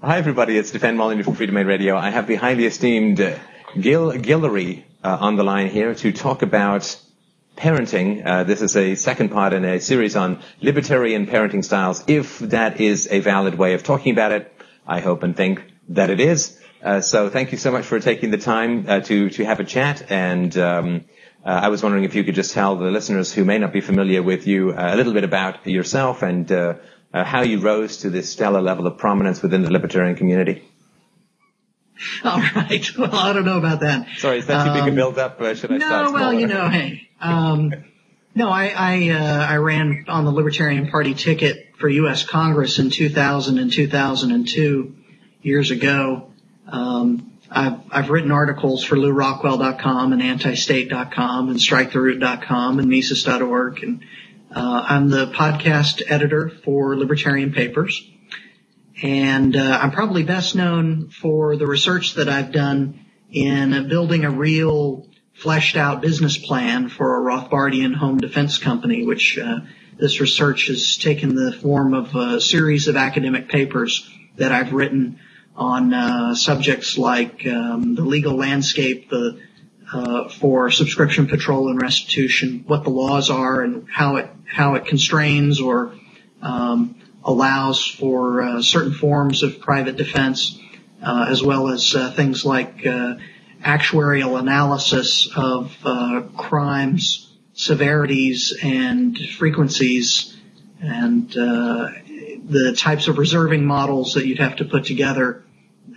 Hi, everybody. It's Stefan Molyneux from Freedomain Radio. I have the highly esteemed uh, Gil Guillory uh, on the line here to talk about parenting. Uh, this is a second part in a series on libertarian parenting styles. If that is a valid way of talking about it, I hope and think that it is. Uh, so thank you so much for taking the time uh, to to have a chat. And um, I was wondering if you could just tell the listeners who may not be familiar with you a little bit about yourself and uh, how you rose to this stellar level of prominence within the libertarian community. All right. Well, I don't know about that. Sorry, is that too um, big a um, build-up? Uh, should I no, start smaller? well, you know, hey, um, no, I I, uh, I ran on the Libertarian Party ticket for U.S. Congress in 2000 and 2002 years ago. Um, I've I've written articles for LewRockwell.com and Antistate.com and StrikeTheRoot.com and Mises.org and uh, I'm the podcast editor for Libertarian Papers, and uh, I'm probably best known for the research that I've done in building a real fleshed out business plan for a Rothbardian home defense company, which uh, this research has taken the form of a series of academic papers that I've written on uh, subjects like um, the legal landscape, the uh, for subscription patrol and restitution, what the laws are and how it how it constrains or um, allows for uh, certain forms of private defense, uh, as well as uh, things like uh, actuarial analysis of uh, crimes, severities, and frequencies, and the types of reserving models that you'd have to put together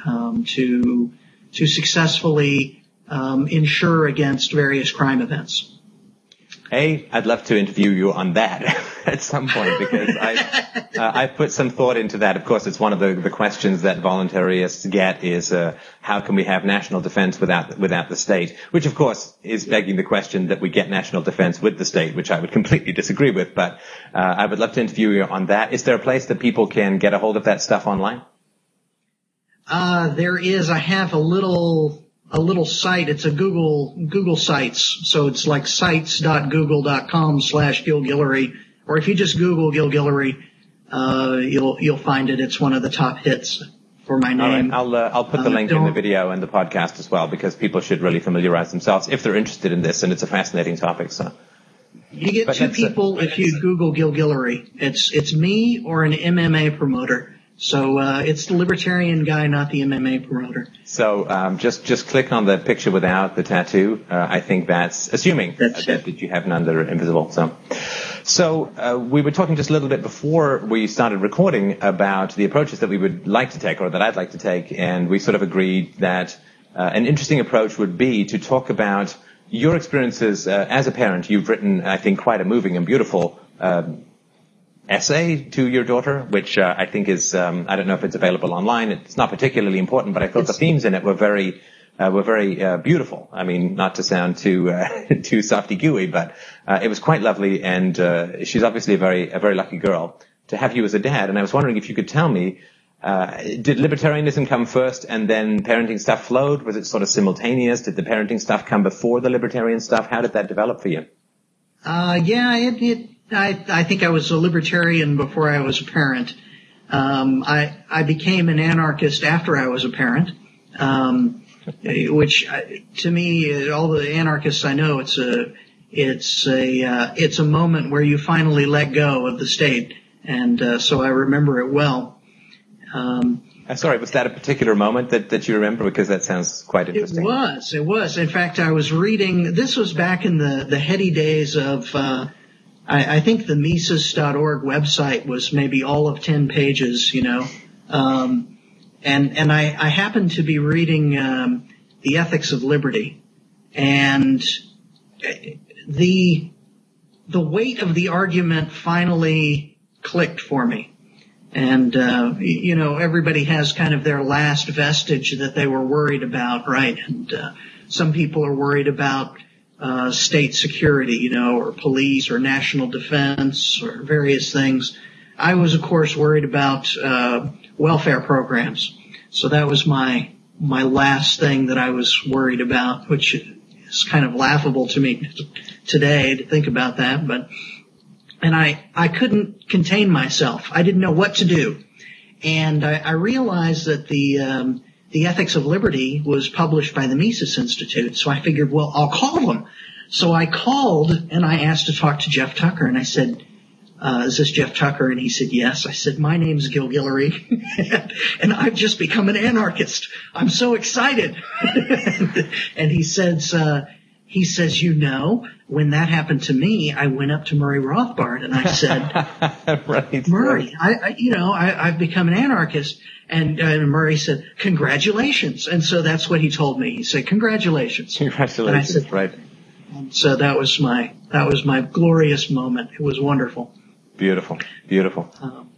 um, to to successfully um, insure against various crime events. A, I'd love to interview you on that at some point because I uh, I put some thought into that. Of course, it's one of the, the questions that voluntarists get is uh, how can we have national defense without without the state? Which, of course, is begging the question that we get national defense with the state, which I would completely disagree with. But uh, I would love to interview you on that. Is there a place that people can get a hold of that stuff online? Uh, there is. I have a little a little site. It's a Google Google Sites, so it's like sites.google.com slash Gil Guillory, or if you just Google Gil Guillory, uh, you'll you'll find it. It's one of the top hits for my name. I'll uh, I'll put the uh, link in the video and the podcast as well because people should really familiarize themselves if they're interested in this, and it's a fascinating topic. So. You get but two people if you Google Gil Guillory. It's it's me or an MMA promoter. So uh, it's the libertarian guy, not the MMA promoter. So um, just just click on the picture without the tattoo. Uh, I think that's assuming that's that, that, you have none that are invisible. So, so uh, we were talking just a little bit before we started recording about the approaches that we would like to take, or that I'd like to take, and we sort of agreed that uh, an interesting approach would be to talk about your experiences uh, as a parent. You've written, I think, quite a moving and beautiful. Um, essay to your daughter, which uh, I think is um, I don't know if it's available online. It's not particularly important, but I thought it's, the themes in it were very uh, were very uh, beautiful. I mean, not to sound too uh, too softy gooey, but uh, it was quite lovely, and uh, she's obviously a very a very lucky girl to have you as a dad. And I was wondering if you could tell me. did libertarianism come first and then parenting stuff flowed? Was it sort of simultaneous? Did the parenting stuff come before the libertarian stuff? How did that develop for you? yeah, it, it I, I think I was a libertarian before I was a parent. Um, I, I became an anarchist after I was a parent, um, which uh, to me, all the anarchists I know, it's a, it's a, uh, it's a moment where you finally let go of the state. And, uh, so I remember it well. Um, I'm sorry, was that a particular moment that, that you remember? Because that sounds quite interesting. It was, it was. In fact, I was reading, this was back in the, the heady days of, uh, I, I think the Mises.org website was maybe all of 10 pages, you know. Um, and, and I, I happened to be reading, um, The Ethics of Liberty. And the, the weight of the argument finally clicked for me. And, uh, you know, everybody has kind of their last vestige that they were worried about, right? And, uh, some people are worried about uh, state security, you know, or police or national defense or various things. I was, of course, worried about uh, welfare programs. So that was my my last thing that I was worried about, which is kind of laughable to me today to think about that. But and I I couldn't contain myself. I didn't know what to do. and I, I realized that the um, the Ethics of Liberty was published by the Mises Institute. So I figured, well, I'll call them. So I called and I asked to talk to Jeff Tucker, and I said, uh, is this Jeff Tucker? And he said, yes. I said, my name's Gil Guillory, and I've just become an anarchist. I'm so excited. and he says, uh, he says, you know, when that happened to me, I went up to Murray Rothbard and I said, right, Murray, I, I, you know, I, I've become an anarchist. And, uh, and Murray said, congratulations. And so that's what he told me. He said, congratulations. Congratulations. Said, right. And so that was my, that was my glorious moment. It was wonderful. Beautiful. Beautiful. Um,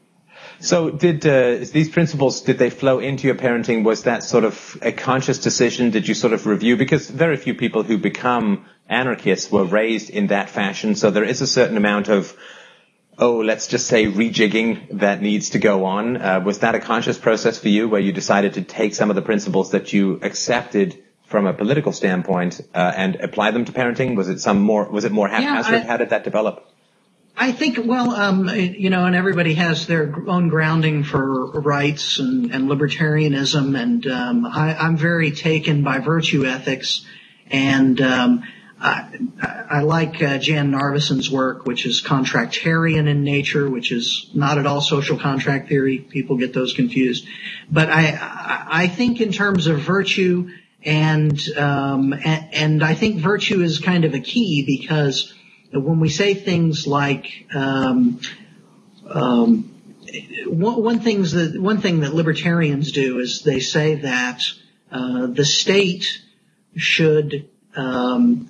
so did uh, these principles did they flow into your parenting? Was that sort of a conscious decision? Did you sort of review because very few people who become anarchists were raised in that fashion. So there is a certain amount of oh, let's just say rejigging that needs to go on. Uh, was that a conscious process for you where you decided to take some of the principles that you accepted from a political standpoint uh, and apply them to parenting? Was it some more? Was it more haphazard? Yeah, I, How did that develop? I think, well, um, you know, and everybody has their own grounding for rights and, and libertarianism, and um, I, I'm very taken by virtue ethics, and um, I, I like uh, Jan Narveson's work, which is contractarian in nature, which is not at all social contract theory. People get those confused, but I I think in terms of virtue, and um, and, and I think virtue is kind of a key because when we say things like um, um, one, one things that one thing that libertarians do is they say that uh, the state should um,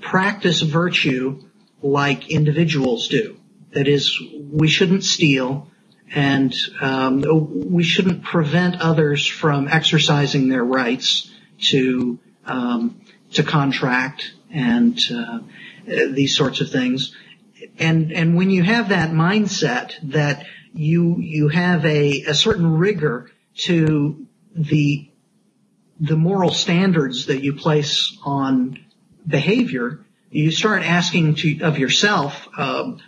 practice virtue like individuals do. That is, we shouldn't steal, and um, we shouldn't prevent others from exercising their rights to um, to contract and uh, these sorts of things. And and when you have that mindset that you you have a, a certain rigor to the the moral standards that you place on behavior, you start asking to, of yourself, um,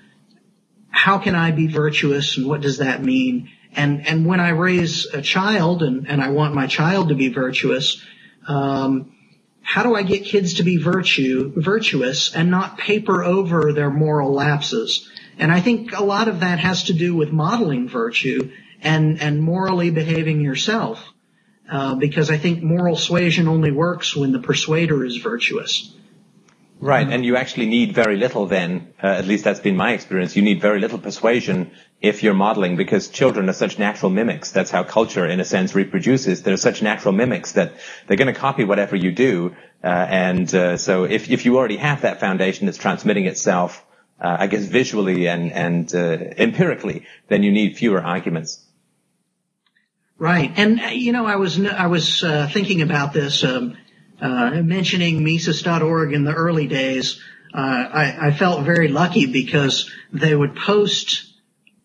how can I be virtuous and what does that mean? And and when I raise a child and, and I want my child to be virtuous, um, how do I get kids to be virtue, virtuous and not paper over their moral lapses? And I think a lot of that has to do with modeling virtue and, and morally behaving yourself. Uh, because I think moral suasion only works when the persuader is virtuous. Right, and you actually need very little then, uh, at least that's been my experience, you need very little persuasion if you're modeling because children are such natural mimics. That's how culture in a sense reproduces. They're such natural mimics that they're going to copy whatever you do. Uh, and uh, so if, if you already have that foundation that's transmitting itself, uh, I guess visually and, and uh, empirically, then you need fewer arguments. Right. And, uh, you know, I was, I was thinking about this, um, mentioning Mises.org in the early days, uh, I, I, felt very lucky because they would post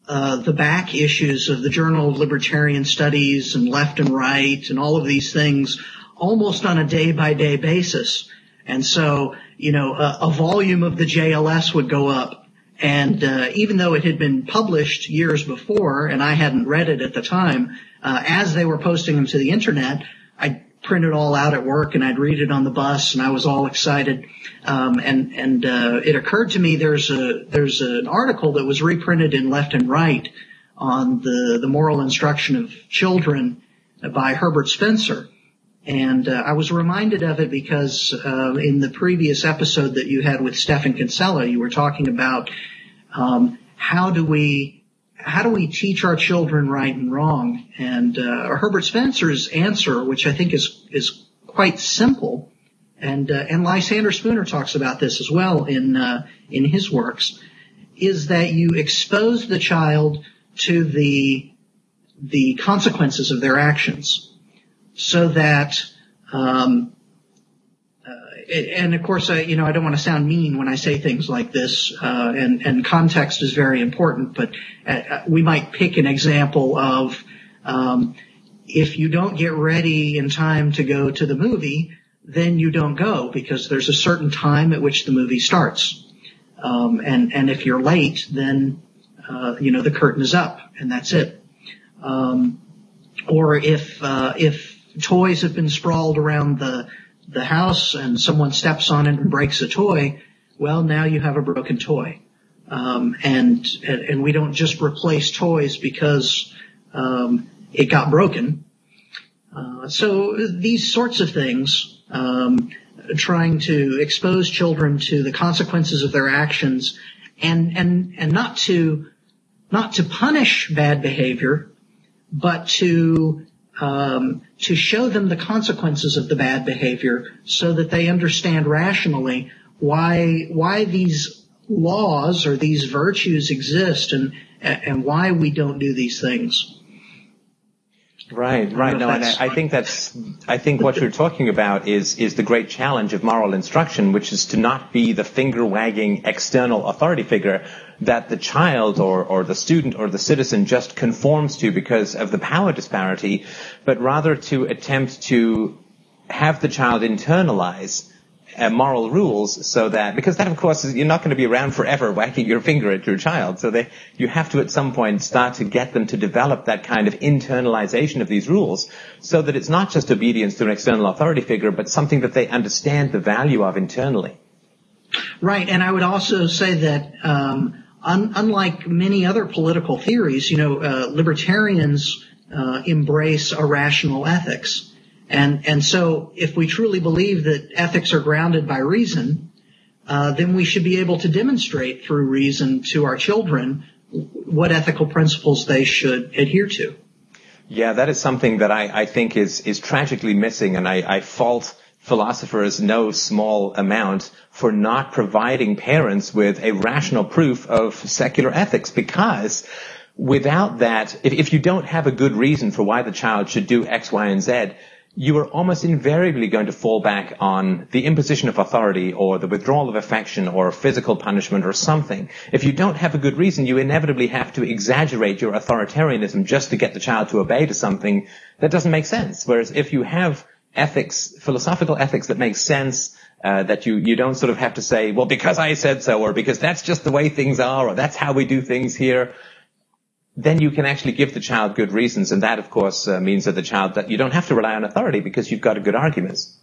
uh, the back issues of the Journal of Libertarian Studies and Left and Right and all of these things almost on a day by day basis. And so, you know, a, a, volume of the JLS would go up. And uh, even though it had been published years before, and I hadn't read it at the time, uh, as they were posting them to the internet, I print it all out at work and I'd read it on the bus and I was all excited. Um, and and uh, it occurred to me there's a there's an article that was reprinted in Left and Right on the the moral instruction of children by Herbert Spencer. And uh, I was reminded of it because uh, in the previous episode that you had with Stephan Kinsella, you were talking about um, how do we how do we teach our children right and wrong? And uh, Herbert Spencer's answer, which I think is is quite simple, and uh, and Lysander Spooner talks about this as well in uh, in his works, is that you expose the child to the the consequences of their actions, so that um, and of course, I, you know, I don't want to sound mean when I say things like this, uh, and, and context is very important, but uh, we might pick an example of, um, if you don't get ready in time to go to the movie, then you don't go because there's a certain time at which the movie starts. Um, and, and if you're late, then, uh, you know, the curtain is up and that's it. um, or if uh, if toys have been sprawled around the the house and someone steps on it and breaks a toy, well, now you have a broken toy. Um, and, and we don't just replace toys because um, it got broken. Uh, so these sorts of things, um, trying to expose children to the consequences of their actions, and and and not to not to punish bad behavior, but to um, to show them the consequences of the bad behavior so that they understand rationally why why these laws or these virtues exist and and why we don't do these things. Right, right. No, and I, I think that's, I think what you're talking about is, is the great challenge of moral instruction, which is to not be the finger wagging external authority figure that the child or, or the student or the citizen just conforms to because of the power disparity, but rather to attempt to have the child internalize uh, moral rules so that because that of course is, you're not going to be around forever wagging your finger at your child. So they you have to at some point start to get them to develop that kind of internalization of these rules so that it's not just obedience to an external authority figure but something that they understand the value of internally. Right. And i would also say that um, unlike many other political theories you know uh, libertarians uh, embrace a rational ethics and, and so if we truly believe that ethics are grounded by reason, uh, then we should be able to demonstrate through reason to our children what ethical principles they should adhere to. Yeah, that is something that I, I think is, is tragically missing, and I, I fault philosophers no small amount for not providing parents with a rational proof of secular ethics because without that, if, if you don't have a good reason for why the child should do X, Y, and Z, you are almost invariably going to fall back on the imposition of authority or the withdrawal of affection or physical punishment or something. If you don't have a good reason, you inevitably have to exaggerate your authoritarianism just to get the child to obey to something that doesn't make sense. Whereas if you have ethics, philosophical ethics that make sense, uh, that you, you don't sort of have to say, well, because I said so, or because that's just the way things are, or that's how we do things here then you can actually give the child good reasons, and that, of course, uh, means that the child that you don't have to rely on authority because you've got good arguments.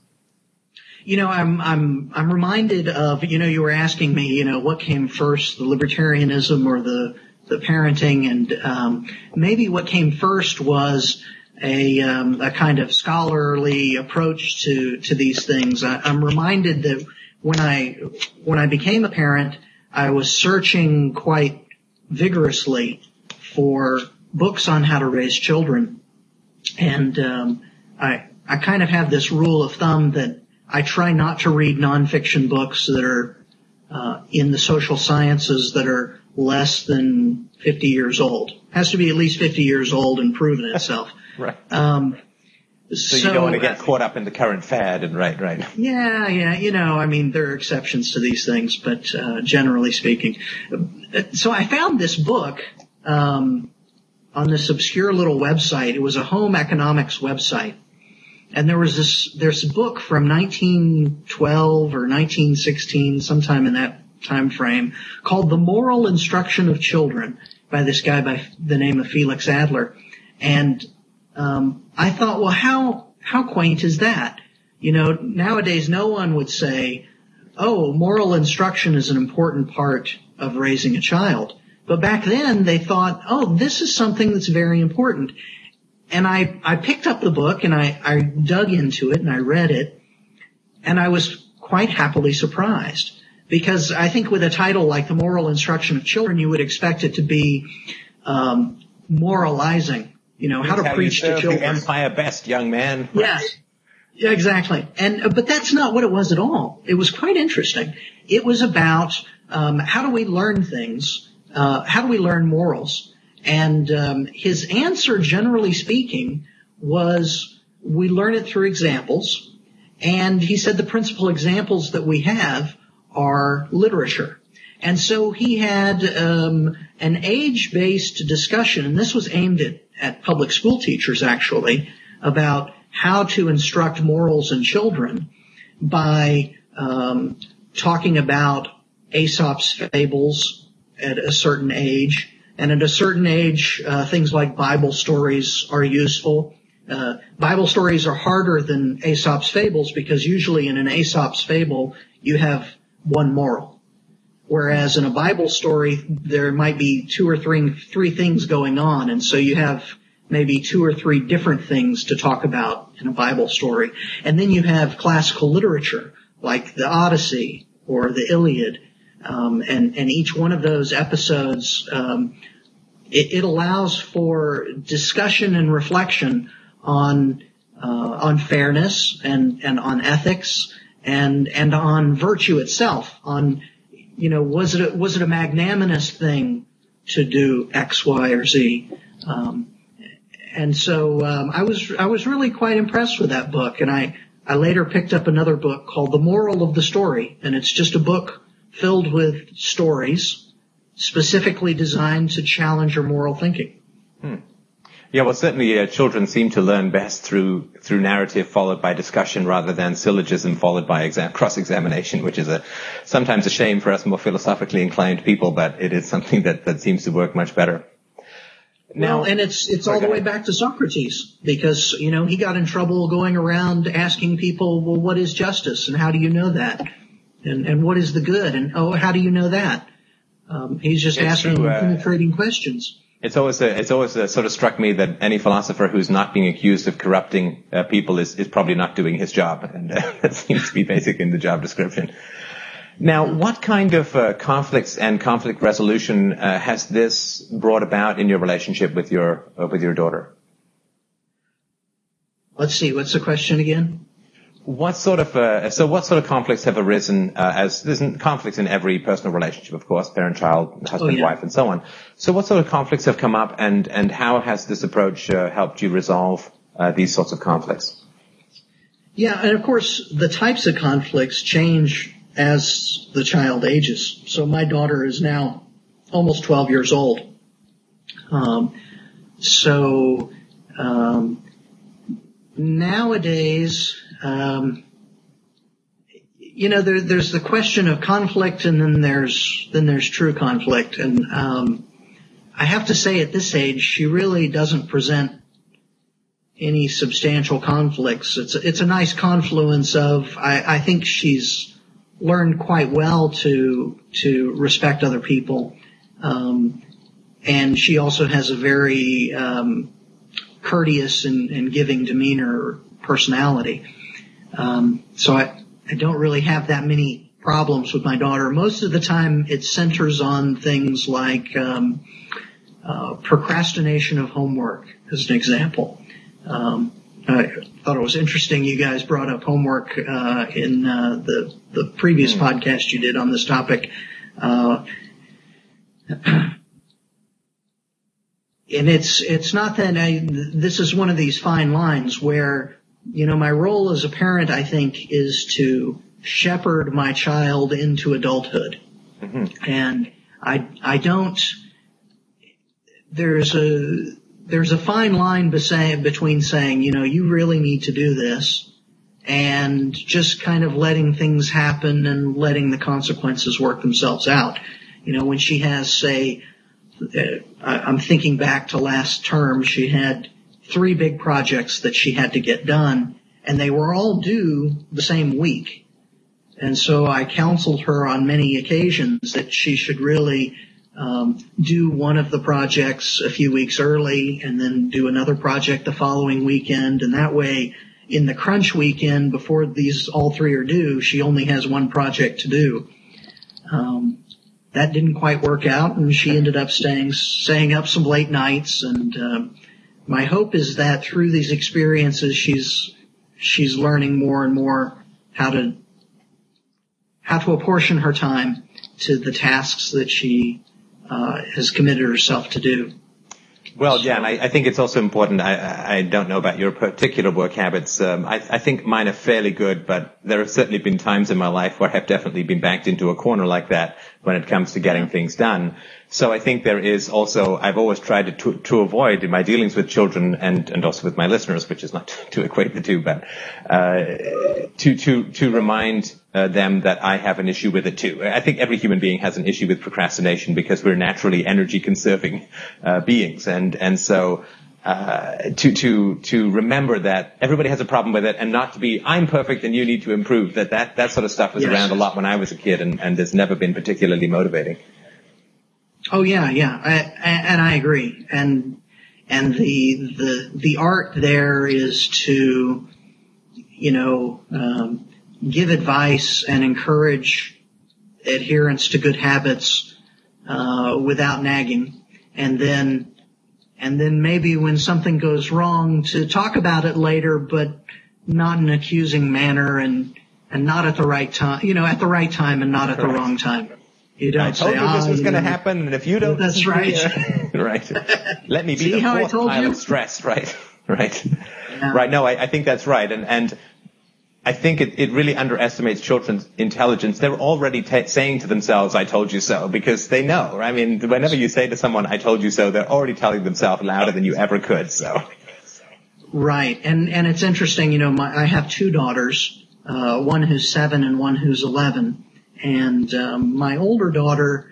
You know, I'm I'm I'm reminded of you know you were asking me you know what came first, the libertarianism or the the parenting, and um, maybe what came first was a um, a kind of scholarly approach to to these things. I, I'm reminded that when I when I became a parent, I was searching quite vigorously for books on how to raise children. And um, I I kind of have this rule of thumb that I try not to read nonfiction books that are uh, in the social sciences that are less than 50 years old. Has to be at least 50 years old and proven itself. Right. Um, so, so, you don't want to get caught up in the current fad and right, right. Yeah, yeah. You know, I mean, there are exceptions to these things, but uh, generally speaking. So I found this book um, on this obscure little website. It was a home economics website. And there was this, there's a book from 1912 or 1916, sometime in that time frame, called The Moral Instruction of Children by this guy by the name of Felix Adler. And um, I thought, well, how how quaint is that? You know, nowadays no one would say, "Oh, moral instruction is an important part of raising a child." But back then they thought, oh, this is something that's very important. And I, I picked up the book and I, I dug into it and I read it and I was quite happily surprised because I think with a title like The Moral Instruction of Children, you would expect it to be, um, moralizing, you know, how to preach to children. The empire best, young man. Yes. Yeah, exactly. And, but that's not what it was at all. It was quite interesting. It was about, um, how do we learn things uh, how do we learn morals? And um, his answer, generally speaking, was we learn it through examples. And he said the principal examples that we have are literature. And so he had um, an age-based discussion, and this was aimed at, at public school teachers actually, about how to instruct morals in children by um, talking about Aesop's fables, at a certain age and at a certain age, uh, things like Bible stories are useful. Uh, Bible stories are harder than Aesop's fables because usually in an Aesop's fable, you have one moral. Whereas in a Bible story, there might be two or three, three things going on. And so you have maybe two or three different things to talk about in a Bible story. And then you have classical literature like the Odyssey or the Iliad. Um, and, and each one of those episodes, um, it, it, allows for discussion and reflection on uh, on fairness and and on ethics and and on virtue itself. On you know, was it a, was it a magnanimous thing to do X, Y, or Z? Um, and so um, I was I was really quite impressed with that book, and I I later picked up another book called The Moral of the Story, and it's just a book filled with stories specifically designed to challenge your moral thinking. Hmm. Yeah, well, certainly uh, children seem to learn best through through narrative followed by discussion rather than syllogism followed by exam- cross-examination, which is a sometimes a shame for us more philosophically inclined people, but it is something that, that seems to work much better. Now, well, and it's it's all the way back to Socrates because you know he got in trouble going around asking people, well, what is justice and how do you know that, and and what is the good and oh, how do you know that? Um, he's just it's asking true, uh, penetrating questions. It's always a, it's always a, sort of struck me that any philosopher who's not being accused of corrupting uh, people is, is probably not doing his job, and uh, that seems to be basic in the job description. Now, what kind of uh, conflicts and conflict resolution uh, has this brought about in your relationship with your uh, with your daughter? Let's see. What's the question again? What sort of uh, so what sort of conflicts have arisen uh, as there's conflicts in every personal relationship, of course, parent, child, husband, oh, yeah. wife, and so on. So what sort of conflicts have come up, and and how has this approach uh, helped you resolve uh, these sorts of conflicts? Yeah, and of course the types of conflicts change as the child ages. So my daughter is now almost 12 years old. Um, so um, nowadays um, you know, there, there's the question of conflict, and then there's then there's true conflict. And um, I have to say, at this age, she really doesn't present any substantial conflicts. It's a, it's a nice confluence of. I, I think she's learned quite well to to respect other people, um, and she also has a very um, courteous and, and giving demeanor personality. Um, so I, I don't really have that many problems with my daughter. Most of the time it centers on things like, um, uh, procrastination of homework as an example. Um, I thought it was interesting you guys brought up homework uh, in uh, the the previous mm. podcast you did on this topic. Uh, and it's it's not that I, this is one of these fine lines where you know, my role as a parent, I think, is to shepherd my child into adulthood. Mm-hmm. And I, I don't, there's a, there's a fine line between saying, you know, you really need to do this and just kind of letting things happen and letting the consequences work themselves out. You know, when she has, say, uh, I'm thinking back to last term, she had three big projects that she had to get done, and they were all due the same week. And so I counseled her on many occasions that she should really um, do one of the projects a few weeks early and then do another project the following weekend. And that way, in the crunch weekend before these all three are due, she only has one project to do. Um, that didn't quite work out, and she ended up staying staying up some late nights and. Uh, my hope is that through these experiences, she's she's learning more and more how to how to apportion her time to the tasks that she uh, has committed herself to do. Well, yeah, and I, I, think it's also important. I, I don't know about your particular work habits. Um, I, I, think mine are fairly good, but there have certainly been times in my life where I've definitely been backed into a corner like that when it comes to getting things done. So I think there is also, I've always tried to, to avoid in my dealings with children and, and also with my listeners, which is not to, equate the two, but, uh, to, to, to remind uh, them that I have an issue with it too. I think every human being has an issue with procrastination because we're naturally energy conserving uh, beings, and and so uh, to to to remember that everybody has a problem with it, and not to be I'm perfect and you need to improve. That that that sort of stuff was yes. around a lot when I was a kid, and and has never been particularly motivating. Oh yeah, yeah, I, and I agree, and and the the the art there is to you know um, give advice and encourage adherence to good habits uh, without nagging, and then and then maybe when something goes wrong to talk about it later, but not in an accusing manner and and not at the right time, you know, at the right time and not at the wrong time. You don't I told say, you this oh, was going to happen, and if you don't, that's right. right. Let me be See the fourth pile you? of stress. Right. Right. Yeah. Right. No, I, I think that's right, and and I think it, it really underestimates children's intelligence. They're already t- saying to themselves, I told you so, because they know. I mean, whenever you say to someone, I told you so, they're already telling themselves louder than you ever could, so. Right. And, and it's interesting, you know, my, I have two daughters, uh, one who's seven and one who's 11. And, um, my older daughter,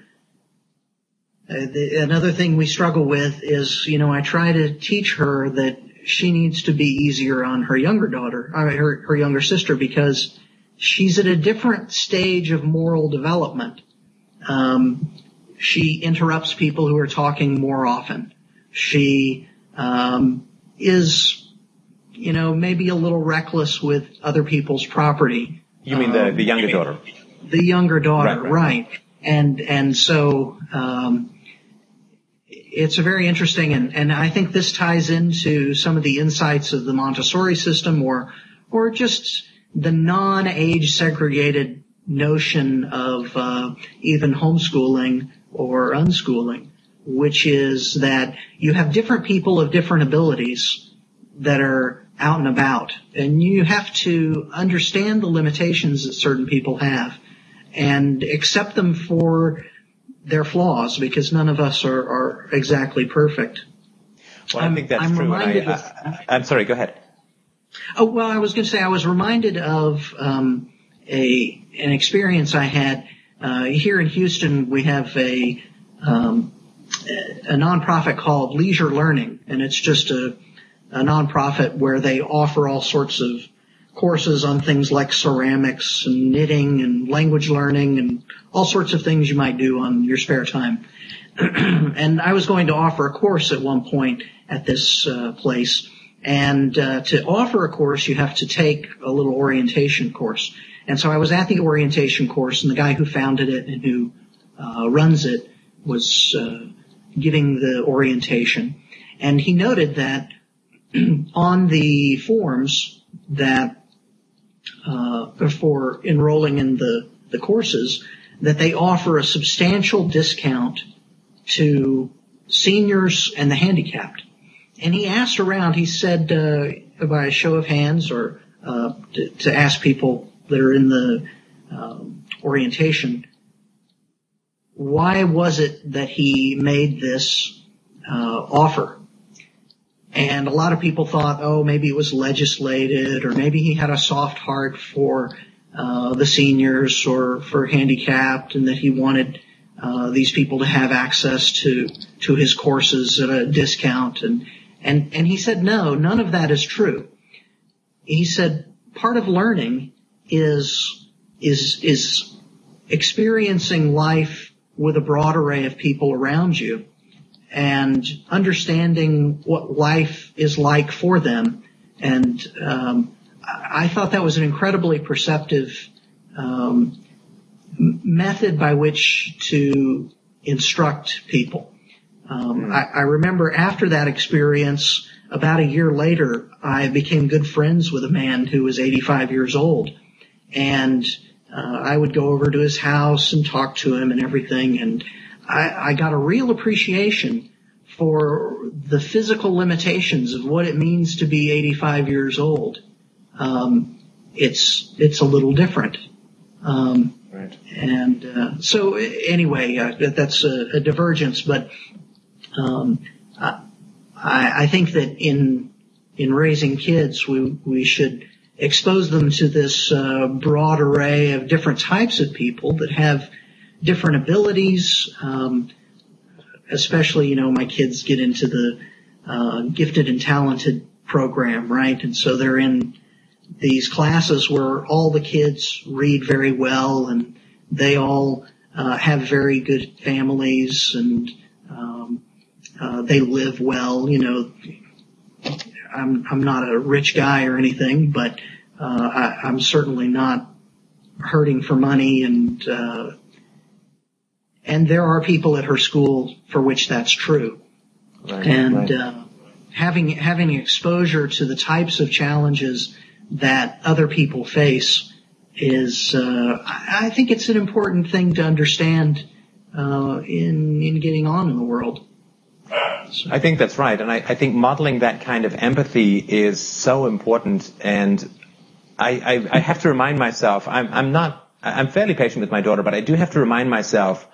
uh, the, another thing we struggle with is, you know, I try to teach her that she needs to be easier on her younger daughter, uh, her, her younger sister, because she's at a different stage of moral development. Um, she interrupts people who are talking more often. She um, is, you know, maybe a little reckless with other people's property. You mean the, the younger daughter? The younger daughter, right? right. right. And and so um, it's a very interesting, and, and I think this ties into some of the insights of the Montessori system or, or just the non-age segregated notion of uh, even homeschooling or unschooling, which is that you have different people of different abilities that are out and about, and you have to understand the limitations that certain people have and accept them for their flaws because none of us are, are exactly perfect. Well, I think that's I'm true. I, am sorry. Go ahead. Oh well, I was going to say I was reminded of um, a an experience I had uh, here in Houston. We have a um, a nonprofit called Leisure Learning, and it's just a a nonprofit where they offer all sorts of courses on things like ceramics and knitting and language learning and all sorts of things you might do on your spare time. and I was going to offer a course at one point at this uh, place. And uh, to offer a course, you have to take a little orientation course. And so I was at the orientation course, and the guy who founded it and who uh, runs it was uh, giving the orientation. And he noted that on the forms that uh, for enrolling in the, the courses that they offer a substantial discount to seniors and the handicapped. And he asked around, he said, uh, by a show of hands or uh, to, to, ask people that are in the um, orientation, why was it that he made this uh, offer? And a lot of people thought, oh, maybe it was legislated or maybe he had a soft heart for uh, the seniors or for handicapped and that he wanted uh, these people to have access to to his courses at a discount. And and and he said no none of that is true. He said part of learning is is is experiencing life with a broad array of people around you and understanding what life is like for them. And um, I thought that was an incredibly perceptive um, method by which to instruct people. Um, hmm. I, I, remember after that experience, about a year later, I became good friends with a man who was 85 years old, and uh, I would go over to his house and talk to him and everything, and I, I got a real appreciation for the physical limitations of what it means to be 85 years old. Um, it's it's a little different. Um, right. And uh, so anyway, uh, that's a, a, divergence, but um, I, I think that in in raising kids, we we should expose them to this uh, broad array of different types of people that have different abilities. Um, especially, you know, my kids get into the uh, gifted and talented program, right? And so they're in these classes where all the kids read very well and they all uh, have very good families and um, uh, they live well. You know, I'm I'm not a rich guy or anything, but uh, I, I'm certainly not hurting for money and uh, and there are people at her school for which that's true. Right, and right. Uh, having having exposure to the types of challenges that other people face is, uh, I think it's an important thing to understand uh, in in getting on in the world. So. I think that's right, and I, I, think modeling that kind of empathy is so important. And I, I, I have to remind myself, I'm, I'm not, I'm fairly patient with my daughter, but I do have to remind myself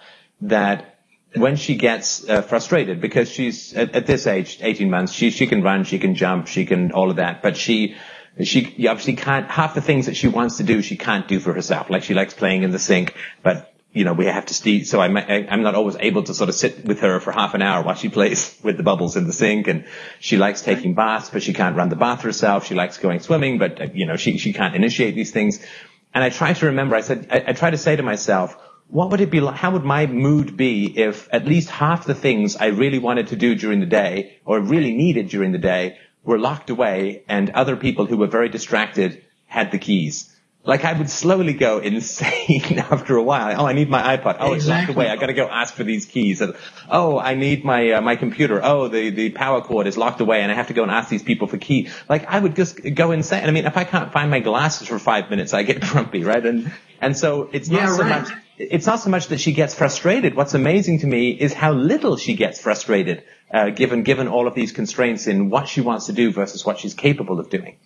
that when she gets uh, frustrated, because she's at, at, this age, 18 months, she she can run, she can jump, she can all of that, but she she obviously can't half the things that she wants to do she can't do for herself. Like she likes playing in the sink, but you know we have to see. So I'm I'm not always able to sort of sit with her for half an hour while she plays with the bubbles in the sink. And she likes taking baths, but she can't run the bath herself. She likes going swimming, but uh, you know she she can't initiate these things. And I try to remember. I said I, I try to say to myself what would it be like, how would my mood be if at least half the things I really wanted to do during the day or really needed during the day were locked away and other people who were very distracted had the keys? Like I would slowly go insane after a while. Oh, I need my iPod. Oh, it's locked away. I got to go ask for these keys. And, oh, I need my uh, my computer. Oh, the the power cord is locked away, and I have to go and ask these people for key. Like I would just go insane. I mean, if I can't find my glasses for five minutes, I get grumpy, right? And and so it's not yeah, so right. much it's not so much that she gets frustrated. What's amazing to me is how little she gets frustrated, uh, given given all of these constraints in what she wants to do versus what she's capable of doing.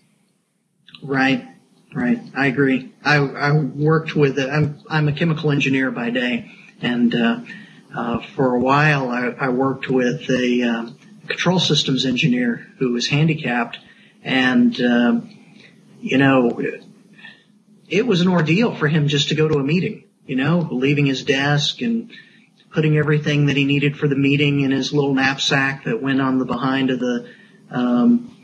Right, right. I agree. I, I worked with. I'm I'm a chemical engineer by day, and uh, uh, for a while I, I worked with a um, control systems engineer who was handicapped, and um, you know, it was an ordeal for him just to go to a meeting you know, leaving his desk and putting everything that he needed for the meeting in his little knapsack that went on the behind of the um,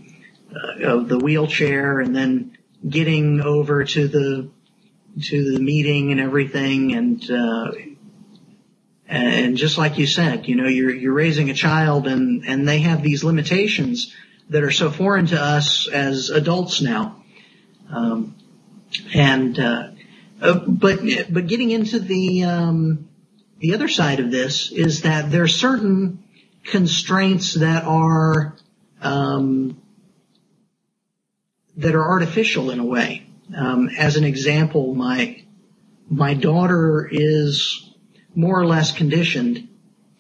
uh, of the wheelchair, and then getting over to the to the meeting and everything, and uh, and just like you said, you know, you're you're raising a child, and and they have these limitations that are so foreign to us as adults now, um, and uh, uh, but but getting into the um, the other side of this is that there are certain constraints that are um, that are artificial in a way. Um, as an example, my my daughter is more or less conditioned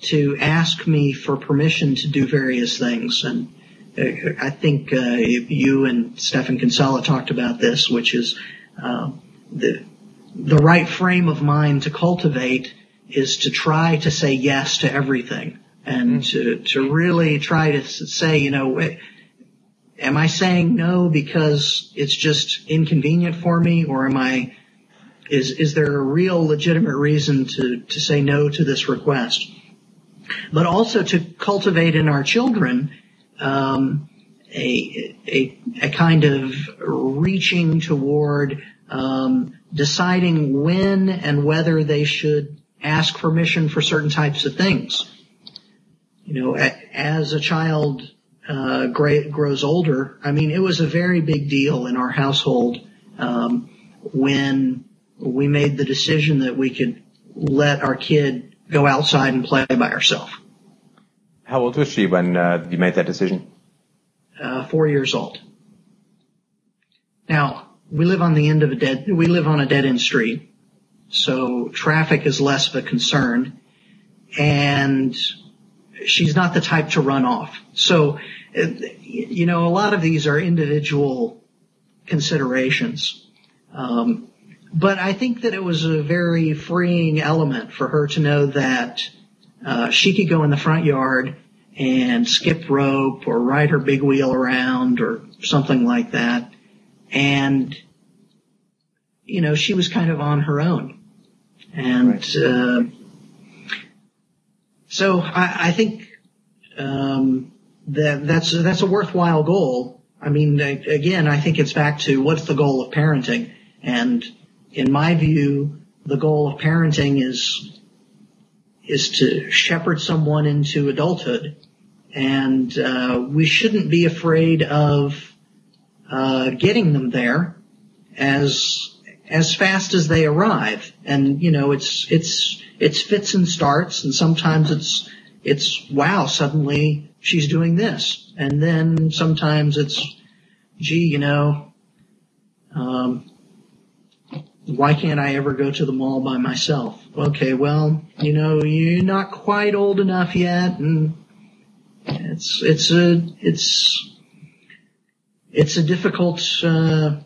to ask me for permission to do various things, and uh, I think uh, you and Stephan Kinsella talked about this, which is uh, the the right frame of mind to cultivate is to try to say yes to everything and mm. to, to really try to say, you know, am I saying no because it's just inconvenient for me or am I, is, is there a real legitimate reason to, to say no to this request? But also to cultivate in our children, um, a, a, a kind of reaching toward, um, deciding when and whether they should ask permission for certain types of things. You know, as a child uh, grows older, I mean, it was a very big deal in our household um, when we made the decision that we could let our kid go outside and play by herself. How old was she when uh, you made that decision? Uh, four years old. Now, we live on the end of a dead, we live on a dead end street. So traffic is less of a concern and she's not the type to run off. So, you know, a lot of these are individual considerations. Um, but I think that it was a very freeing element for her to know that uh, she could go in the front yard and skip rope or ride her big wheel around or something like that and you know she was kind of on her own, and right. uh, so I, I think um, that that's that's a worthwhile goal. I mean, again, I think it's back to what's the goal of parenting, and in my view, the goal of parenting is is to shepherd someone into adulthood, and uh, we shouldn't be afraid of uh, getting them there as as fast as they arrive. And you know, it's it's it's fits and starts, and sometimes it's it's wow, suddenly she's doing this, and then sometimes it's gee, you know. Um, why can't I ever go to the mall by myself? Okay, well, you know, you're not quite old enough yet, and it's it's a it's it's a difficult uh,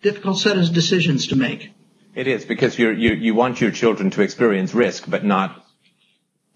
difficult set of decisions to make. It is because you you want your children to experience risk, but not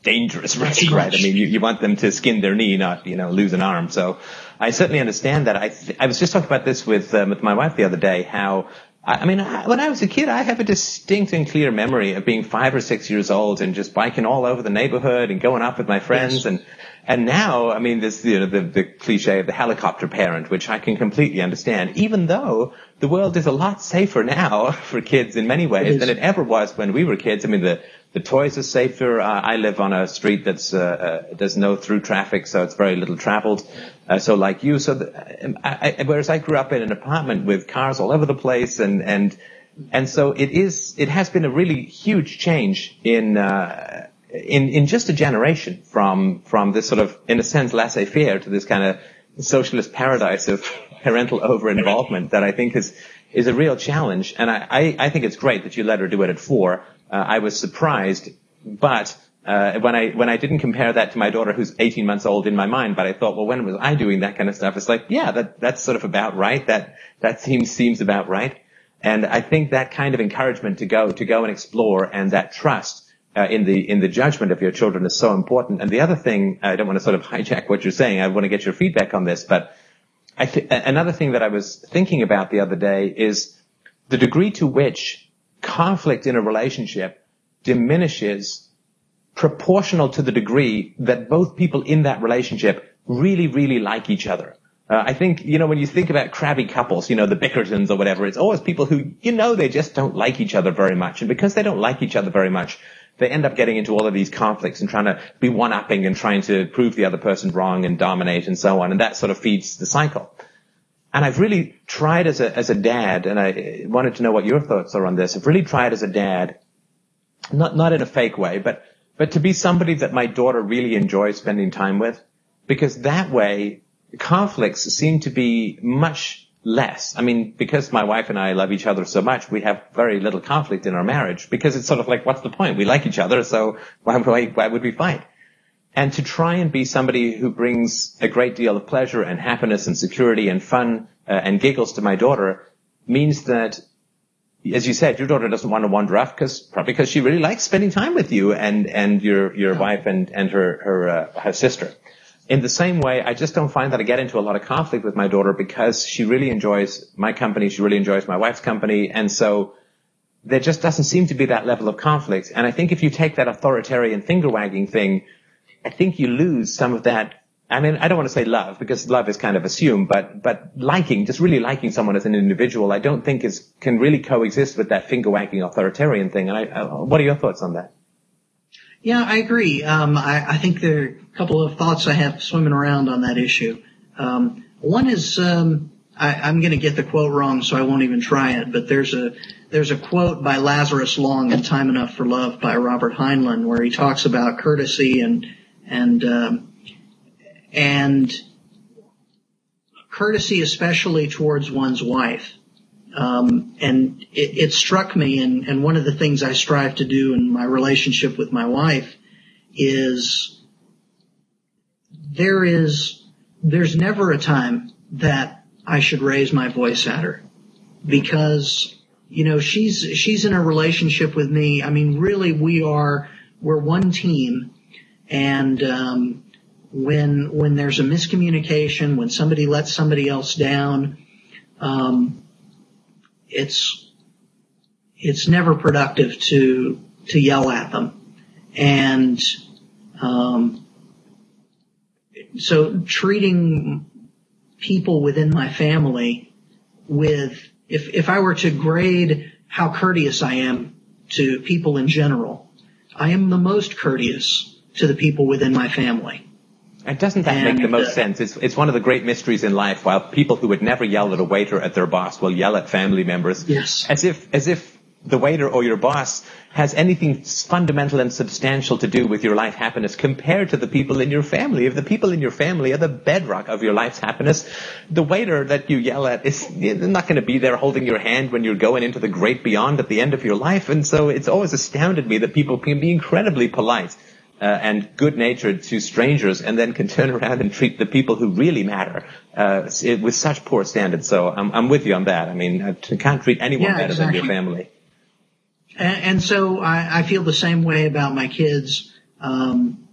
dangerous risk, right? I mean, you, you want them to skin their knee, not you know lose an arm. So I certainly understand that. I th- I was just talking about this with um, with my wife the other day. How I mean, when I was a kid, I have a distinct and clear memory of being five or six years old and just biking all over the neighborhood and going up with my friends. Yes. And, and now, I mean, this, you know, the, the cliche of the helicopter parent, which I can completely understand, even though the world is a lot safer now for kids in many ways than it ever was when we were kids. I mean, the, the toys are safer. Uh, I live on a street that's, uh, uh, there's no through traffic, so it's very little traveled. Uh, so like you, so the, um, I, I, whereas I grew up in an apartment with cars all over the place and, and, and so it is, it has been a really huge change in, uh, in, in just a generation from, from this sort of, in a sense, laissez-faire to this kind of socialist paradise of parental over-involvement that I think is, is a real challenge. And I, I, I think it's great that you let her do it at four. I was surprised, but uh, when I when I didn't compare that to my daughter who's 18 months old in my mind, but I thought, well, when was I doing that kind of stuff? It's like, yeah, that that's sort of about right. That that seems seems about right. And I think that kind of encouragement to go to go and explore and that trust uh, in the in the judgment of your children is so important. And the other thing, I don't want to sort of hijack what you're saying. I want to get your feedback on this, but I th- another thing that I was thinking about the other day is the degree to which conflict in a relationship diminishes proportional to the degree that both people in that relationship really, really like each other. Uh, I think, you know, when you think about crabby couples, you know, the Bickersons or whatever, it's always people who, you know, they just don't like each other very much. And because they don't like each other very much, they end up getting into all of these conflicts and trying to be one-upping and trying to prove the other person wrong and dominate and so on. And that sort of feeds the cycle. And I've really tried as a, as a dad, and I wanted to know what your thoughts are on this. I've really tried as a dad, not, not in a fake way, but but to be somebody that my daughter really enjoys spending time with, because that way conflicts seem to be much less. I mean, because my wife and I love each other so much, we have very little conflict in our marriage because it's sort of like, what's the point? We like each other, so why, why, why would we fight? And to try and be somebody who brings a great deal of pleasure and happiness and security and fun uh, and giggles to my daughter means that as you said, your daughter doesn't want to wander off because probably because she really likes spending time with you and and your your wife and and her her uh, her sister. In the same way, I just don't find that I get into a lot of conflict with my daughter because she really enjoys my company. She really enjoys my wife's company, and so there just doesn't seem to be that level of conflict. And I think if you take that authoritarian finger wagging thing, I think you lose some of that I mean, I don't want to say love because love is kind of assumed, but, but liking, just really liking someone as an individual, I don't think is, can really coexist with that finger wagging authoritarian thing. And I, I, what are your thoughts on that? Yeah, I agree. Um, I, I, think there are a couple of thoughts I have swimming around on that issue. Um, one is, um, I, am going to get the quote wrong, so I won't even try it. But there's a there's a quote by Lazarus Long in Time Enough for Love by Robert Heinlein where he talks about courtesy and and um, and courtesy, especially towards one's wife. Um, and it, it, struck me, and, and one of the things I strive to do in my relationship with my wife is there is there's never a time that I should raise my voice at her because you know she's she's in a relationship with me. I mean, really, we are we're one team, and um, when when there's a miscommunication, when somebody lets somebody else down, um, it's it's never productive to to yell at them, and um, so treating people within my family with if if I were to grade how courteous I am to people in general, I am the most courteous to the people within my family. And doesn't that and, make the most uh, sense? It's, it's one of the great mysteries in life. While people who would never yell at a waiter at their boss will yell at family members, yes, as if as if the waiter or your boss has anything fundamental and substantial to do with your life happiness compared to the people in your family. If the people in your family are the bedrock of your life's happiness, the waiter that you yell at is not going to be there holding your hand when you're going into the great beyond at the end of your life. And so it's always astounded me that people can be incredibly polite. Uh, and good natured to strangers and then can turn around and treat the people who really matter uh, with such poor standards. So I'm, I'm, with you on that. I mean, uh, you can't treat anyone yeah, better exactly. than your family. And, and so I, I, feel the same way about my kids. Um,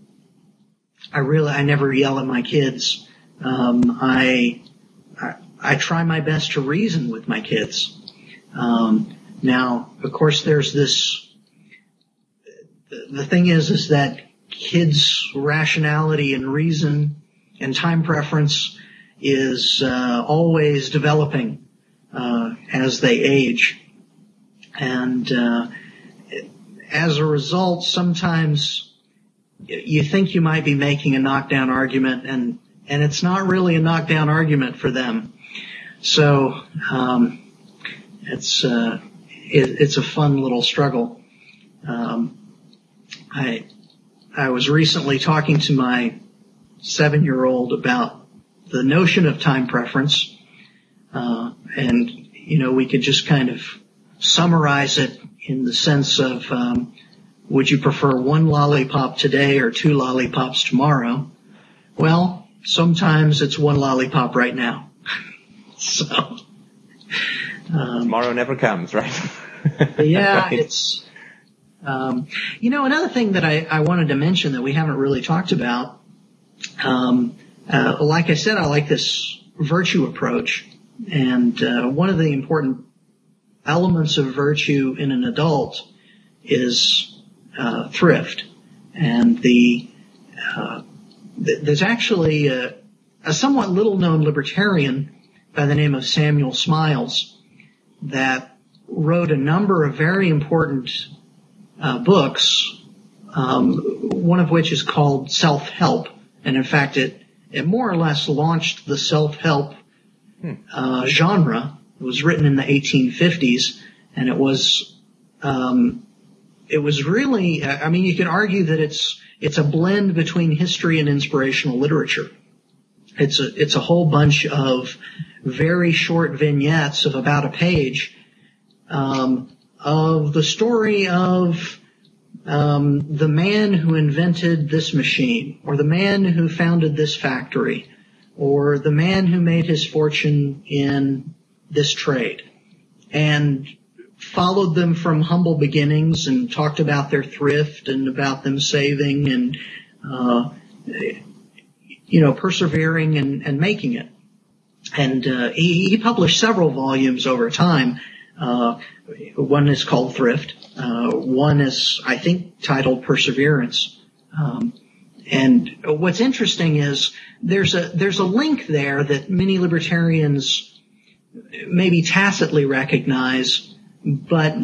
I really, I never yell at my kids. Um, I, I, I, try my best to reason with my kids. Um, now, of course, there's this. The thing is, is that kids' rationality and reason and time preference is uh, always developing uh, as they age. And uh, as a result, sometimes you think you might be making a knockdown argument, and and it's not really a knockdown argument for them. So um, it's uh, it, it's a fun little struggle. Um, I I was recently talking to my seven year old about the notion of time preference, uh, and you know we could just kind of summarize it in the sense of um, would you prefer one lollipop today or two lollipops tomorrow? Well, sometimes it's one lollipop right now. so um, tomorrow never comes, right? yeah, right. it's. Um, you know, another thing that I, I, wanted to mention that we haven't really talked about, um, uh, like I said, I like this virtue approach, and uh, one of the important elements of virtue in an adult is uh, thrift. And the uh, th- there's actually a, a, somewhat little known libertarian by the name of Samuel Smiles that wrote a number of very important books, um, one of which is called Self Help. And in fact, it, it more or less launched the self help hmm. uh, genre it was written in the 1850s, and it was um, it was really. I mean, you can argue that it's it's a blend between history and inspirational literature. It's a it's a whole bunch of very short vignettes of about a page um, of the story of um, the man who invented this machine, or the man who founded this factory, or the man who made his fortune in this trade and followed them from humble beginnings and talked about their thrift and about them saving and, uh, you know, persevering and, and making it. And uh, he, he, published several volumes over time. Uh, one is called Thrift. Uh, one is, I think, titled Perseverance. Um, and what's interesting is there's a there's a link there that many libertarians maybe tacitly recognize, but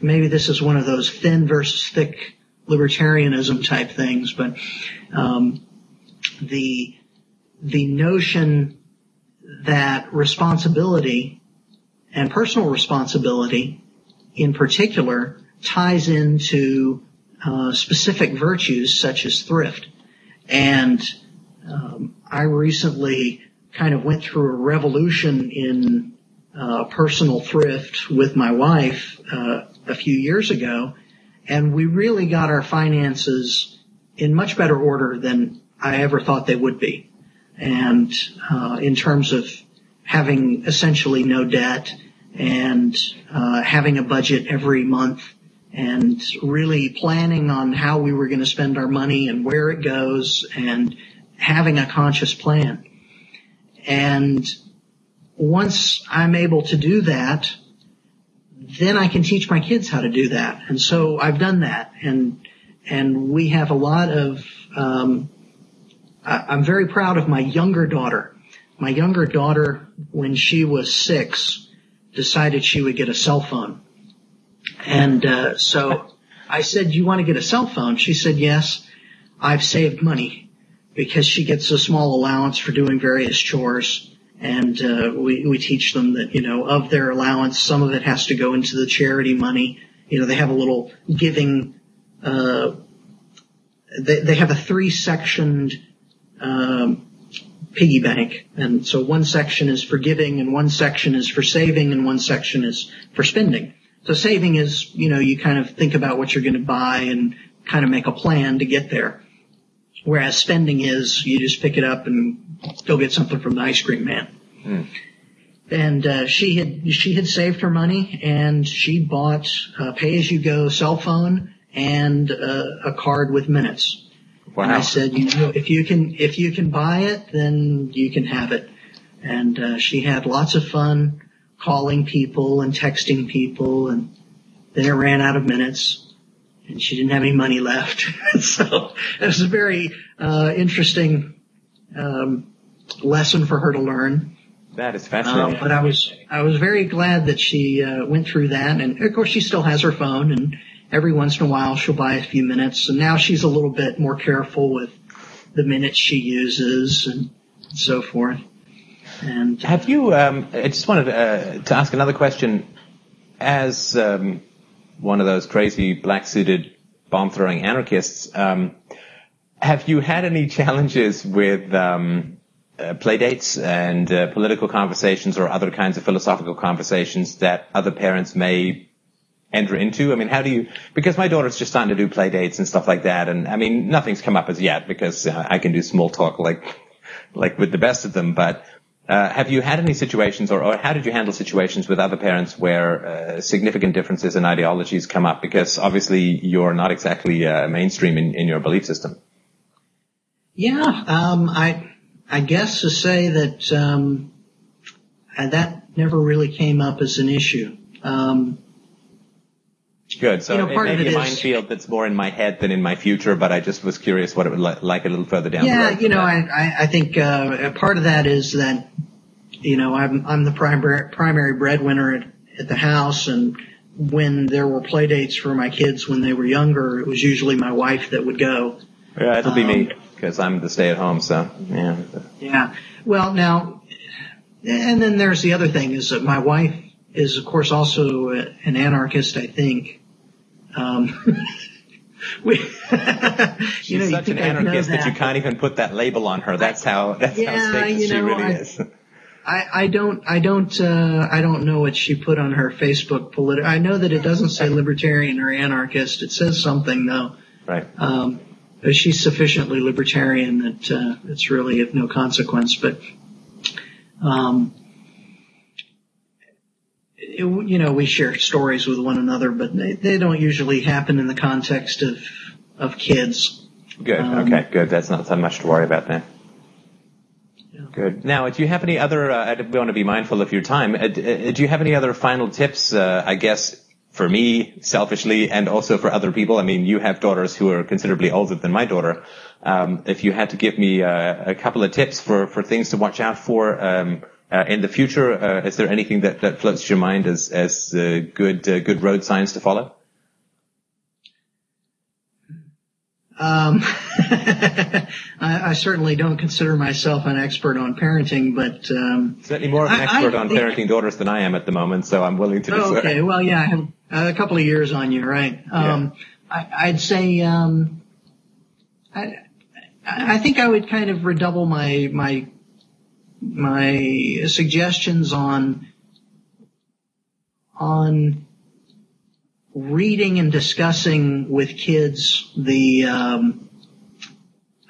maybe this is one of those thin versus thick libertarianism type things, but um, the the notion that responsibility and personal responsibility in particular ties into uh, specific virtues such as thrift. And um, I recently kind of went through a revolution in uh, personal thrift with my wife uh, a few years ago, and we really got our finances in much better order than I ever thought they would be. And uh, in terms of having essentially no debt and uh, having a budget every month and really planning on how we were going to spend our money and where it goes and having a conscious plan. And once I'm able to do that, then I can teach my kids how to do that. And so I've done that. And, and we have a lot of, um, I'm very proud of my younger daughter. My younger daughter, when she was six, decided she would get a cell phone. And, uh, so I said, you want to get a cell phone? She said, yes. I've saved money because she gets a small allowance for doing various chores and uh, we we teach them that you know of their allowance, some of it has to go into the charity money. You know, they have a little giving. Uh, they they have a three sectioned um, piggy bank, and so one section is for giving, and one section is for saving, and one section is for spending. So saving is you know you kind of think about what you're going to buy and kind of make a plan to get there. Whereas spending is you just pick it up and go get something from the ice cream man. Mm. And uh, she had she had saved her money and she bought a pay as you go cell phone and uh, a card with minutes. Wow. And I said, you know, if you can if you can buy it, then you can have it. And uh, she had lots of fun calling people and texting people, and then it ran out of minutes and she didn't have any money left. so it was a very uh, interesting um, lesson for her to learn. That is fascinating. Uh, but I was I was very glad that she uh, went through that, and of course she still has her phone, and every once in a while she'll buy a few minutes, and now she's a little bit more careful with the minutes she uses and so forth. And have you? Um, I just wanted uh, to ask another question. As um, one of those crazy black suited bomb throwing anarchists. Um, have you had any challenges with um, uh, playdates and uh, political conversations or other kinds of philosophical conversations that other parents may enter into? I mean, how do you? Because my daughter's just starting to do playdates and stuff like that, and I mean, nothing's come up as yet because uh, I can do small talk like like with the best of them, but uh, have you had any situations, or, or, how did you handle situations with other parents where uh, significant differences in ideologies come up? Because obviously you're not exactly uh, mainstream in, in, your belief system. Yeah, um, I I guess to say that um, that never really came up as an issue. Um, Good. So you know, it may be a minefield that's more in my head than in my future, but I just was curious what it would like a little further down yeah, the road. you know, I, I think uh, part of that is that, you know, I'm, I'm the primary, primary breadwinner at, at the house, and when there were play dates for my kids when they were younger, it was usually my wife that would go. Yeah, it'll um, be me because I'm the stay at home. So yeah. Yeah. Well, now, and then there's the other thing is that my wife is, of course, also an anarchist. I think, um, we, She's know, such an anarchist that. that. you can't even put that label on her. That's how that's yeah, how safe she know, really I, is. I, I don't I don't uh, I don't know what she put on her Facebook politi- I know that it doesn't say libertarian or anarchist. It says something though. Right. Um, but she's sufficiently libertarian that uh, it's really of no consequence. But um, you know, we share stories with one another, but they, they don't usually happen in the context of of kids. Good. Um, okay. Good. That's not so much to worry about then. Yeah. Good. Now, do you have any other? Uh, I want to be mindful of your time. Uh, uh, do you have any other final tips? Uh, I guess for me, selfishly, and also for other people. I mean, you have daughters who are considerably older than my daughter. Um, if you had to give me uh, a couple of tips for for things to watch out for. Um, in the future, uh, is there anything that, floats your mind as uh, good uh, road signs to follow? Um, I, certainly don't consider myself an expert on parenting, but um, certainly more of an expert on parenting daughters than I am at the moment. So I'm willing to. Oh, okay, well, yeah, I have a couple of years on you, right? Um, yeah. I, would say um, I, I think I would kind of redouble my my suggestions on on reading and discussing with kids the um,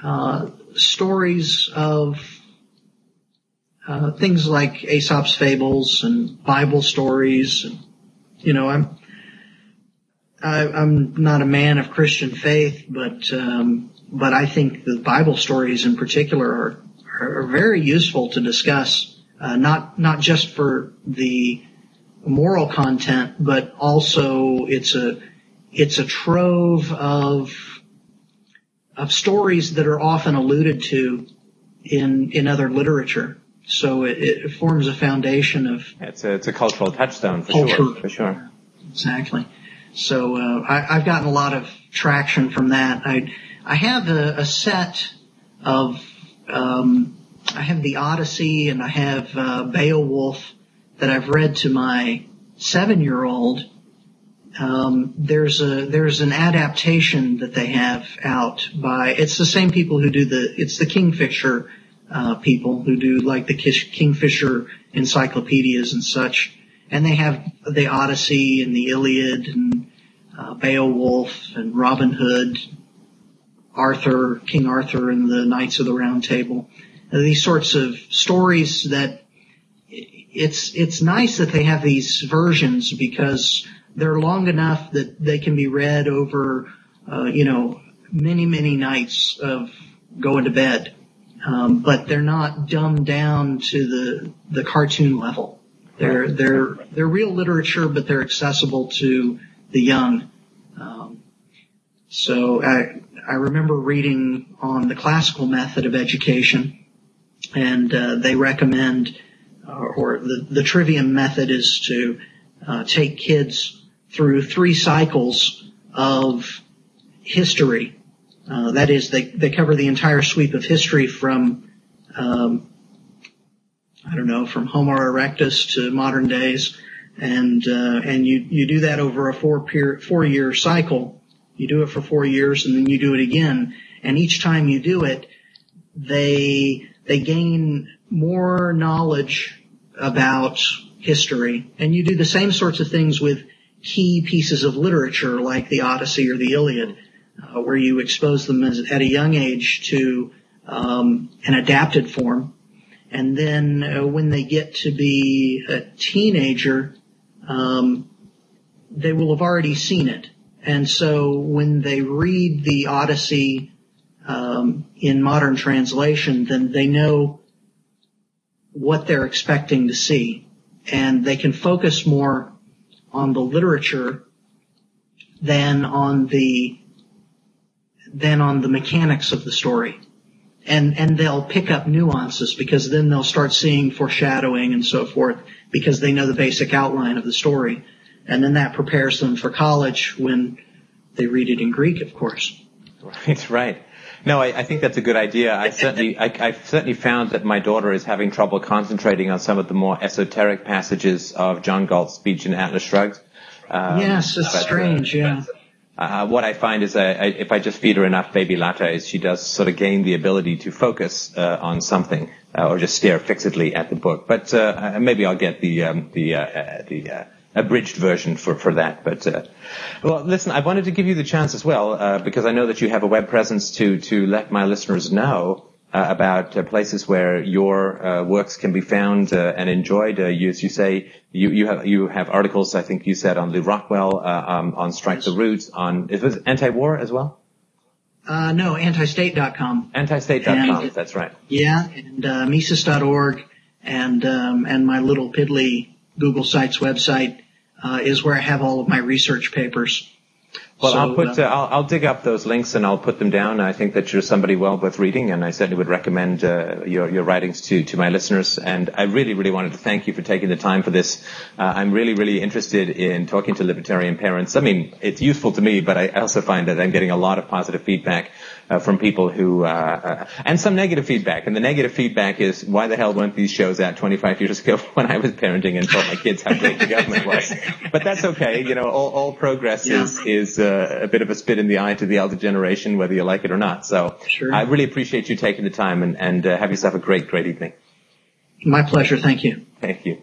uh, stories of uh, things like Aesop's fables and Bible stories. And, you know, I'm I, am i am not a man of Christian faith, but um, but I think the Bible stories in particular are are very useful to discuss uh, not not just for the moral content, but also it's a it's a trove of of stories that are often alluded to in in other literature. So it, it forms a foundation of. It's a it's a cultural touchstone for culture. sure. For sure. Exactly. So uh, I, have gotten a lot of traction from that. I I have a, a set of um, I have the Odyssey and I have uh, Beowulf that I've read to my seven year old. Um, there's a there's an adaptation that they have out by it's the same people who do the it's the Kingfisher uh, people who do like the Kingfisher encyclopedias and such, and they have the Odyssey and the Iliad and uh, Beowulf and Robin Hood, Arthur, King Arthur and the Knights of the Round Table. Uh, these sorts of stories that it's it's nice that they have these versions because they're long enough that they can be read over, uh, you know, many many nights of going to bed um, but they're not dumbed down to the the cartoon level. They're they're they're real literature, but they're accessible to the young. Um, so I I remember reading on the classical method of education, and uh, they recommend, uh, or the the trivium method is to uh, take kids through three cycles of history uh, that is, they, they cover the entire sweep of history from, um, I don't know, from Homo erectus to modern days, and uh, and you you do that over a four peer, four year cycle. You do it for four years, and then you do it again. And each time you do it, they they gain more knowledge about history, and you do the same sorts of things with key pieces of literature like the Odyssey or the Iliad uh, where you expose them as, at a young age to um, an adapted form. And then uh, when they get to be a teenager, um, they will have already seen it. And so when they read the Odyssey um, in modern translation, then they know what they're expecting to see. And they can focus more on the literature than on the than on the mechanics of the story. And, and they'll pick up nuances because then they'll start seeing foreshadowing and so forth because they know the basic outline of the story. And then that prepares them for college when they read it in Greek, of course. Right, right. No, I, I think that's a good idea. I certainly, I, I've certainly found that my daughter is having trouble concentrating on some of the more esoteric passages of John Galt's speech in Atlas Shrugged. Um, yes, it's but, strange, uh, yeah. Uh, what I find is that I, if I just feed her enough baby lattes, she does sort of gain the ability to focus uh, on something uh, or just stare fixedly at the book. But uh, maybe I'll get the um, the uh, uh, the abridged version for for that. But well, listen, I wanted to give you the chance as well because I know that you have a web presence to to let my listeners know uh, about uh, places where your uh, works can be found and enjoyed. you, as you say, you, you have you have articles. I think you said on Lew Rockwell, um, on Strike the Roots, on it was anti-war as well. Uh, no, antistate.com. Antistate.com, and, that's right. Yeah, and uh, Mises.org and um, and my little piddly Google Sites website uh, is where I have all of my research papers. Well, so, I'll put uh, I'll, I'll, dig up those links and I'll put them down. I think that you're somebody well worth reading, and I certainly would recommend uh, your your writings to to my listeners. And I really really wanted to thank you for taking the time for this. Uh, I'm really really interested in talking to libertarian parents. I mean, it's useful to me, but I also find that I'm getting a lot of positive feedback uh, from people who, uh, uh, and some negative feedback. And the negative feedback is, why the hell weren't these shows out 25 years ago when I was parenting and told my kids how great the government was? But that's okay. You know, all, all progress yeah. is, is uh, a bit of a spit in the eye to the elder generation, whether you like it or not. So sure. I really appreciate you taking the time and, and uh, have yourself a great, great evening. My pleasure. Thank you. Thank you.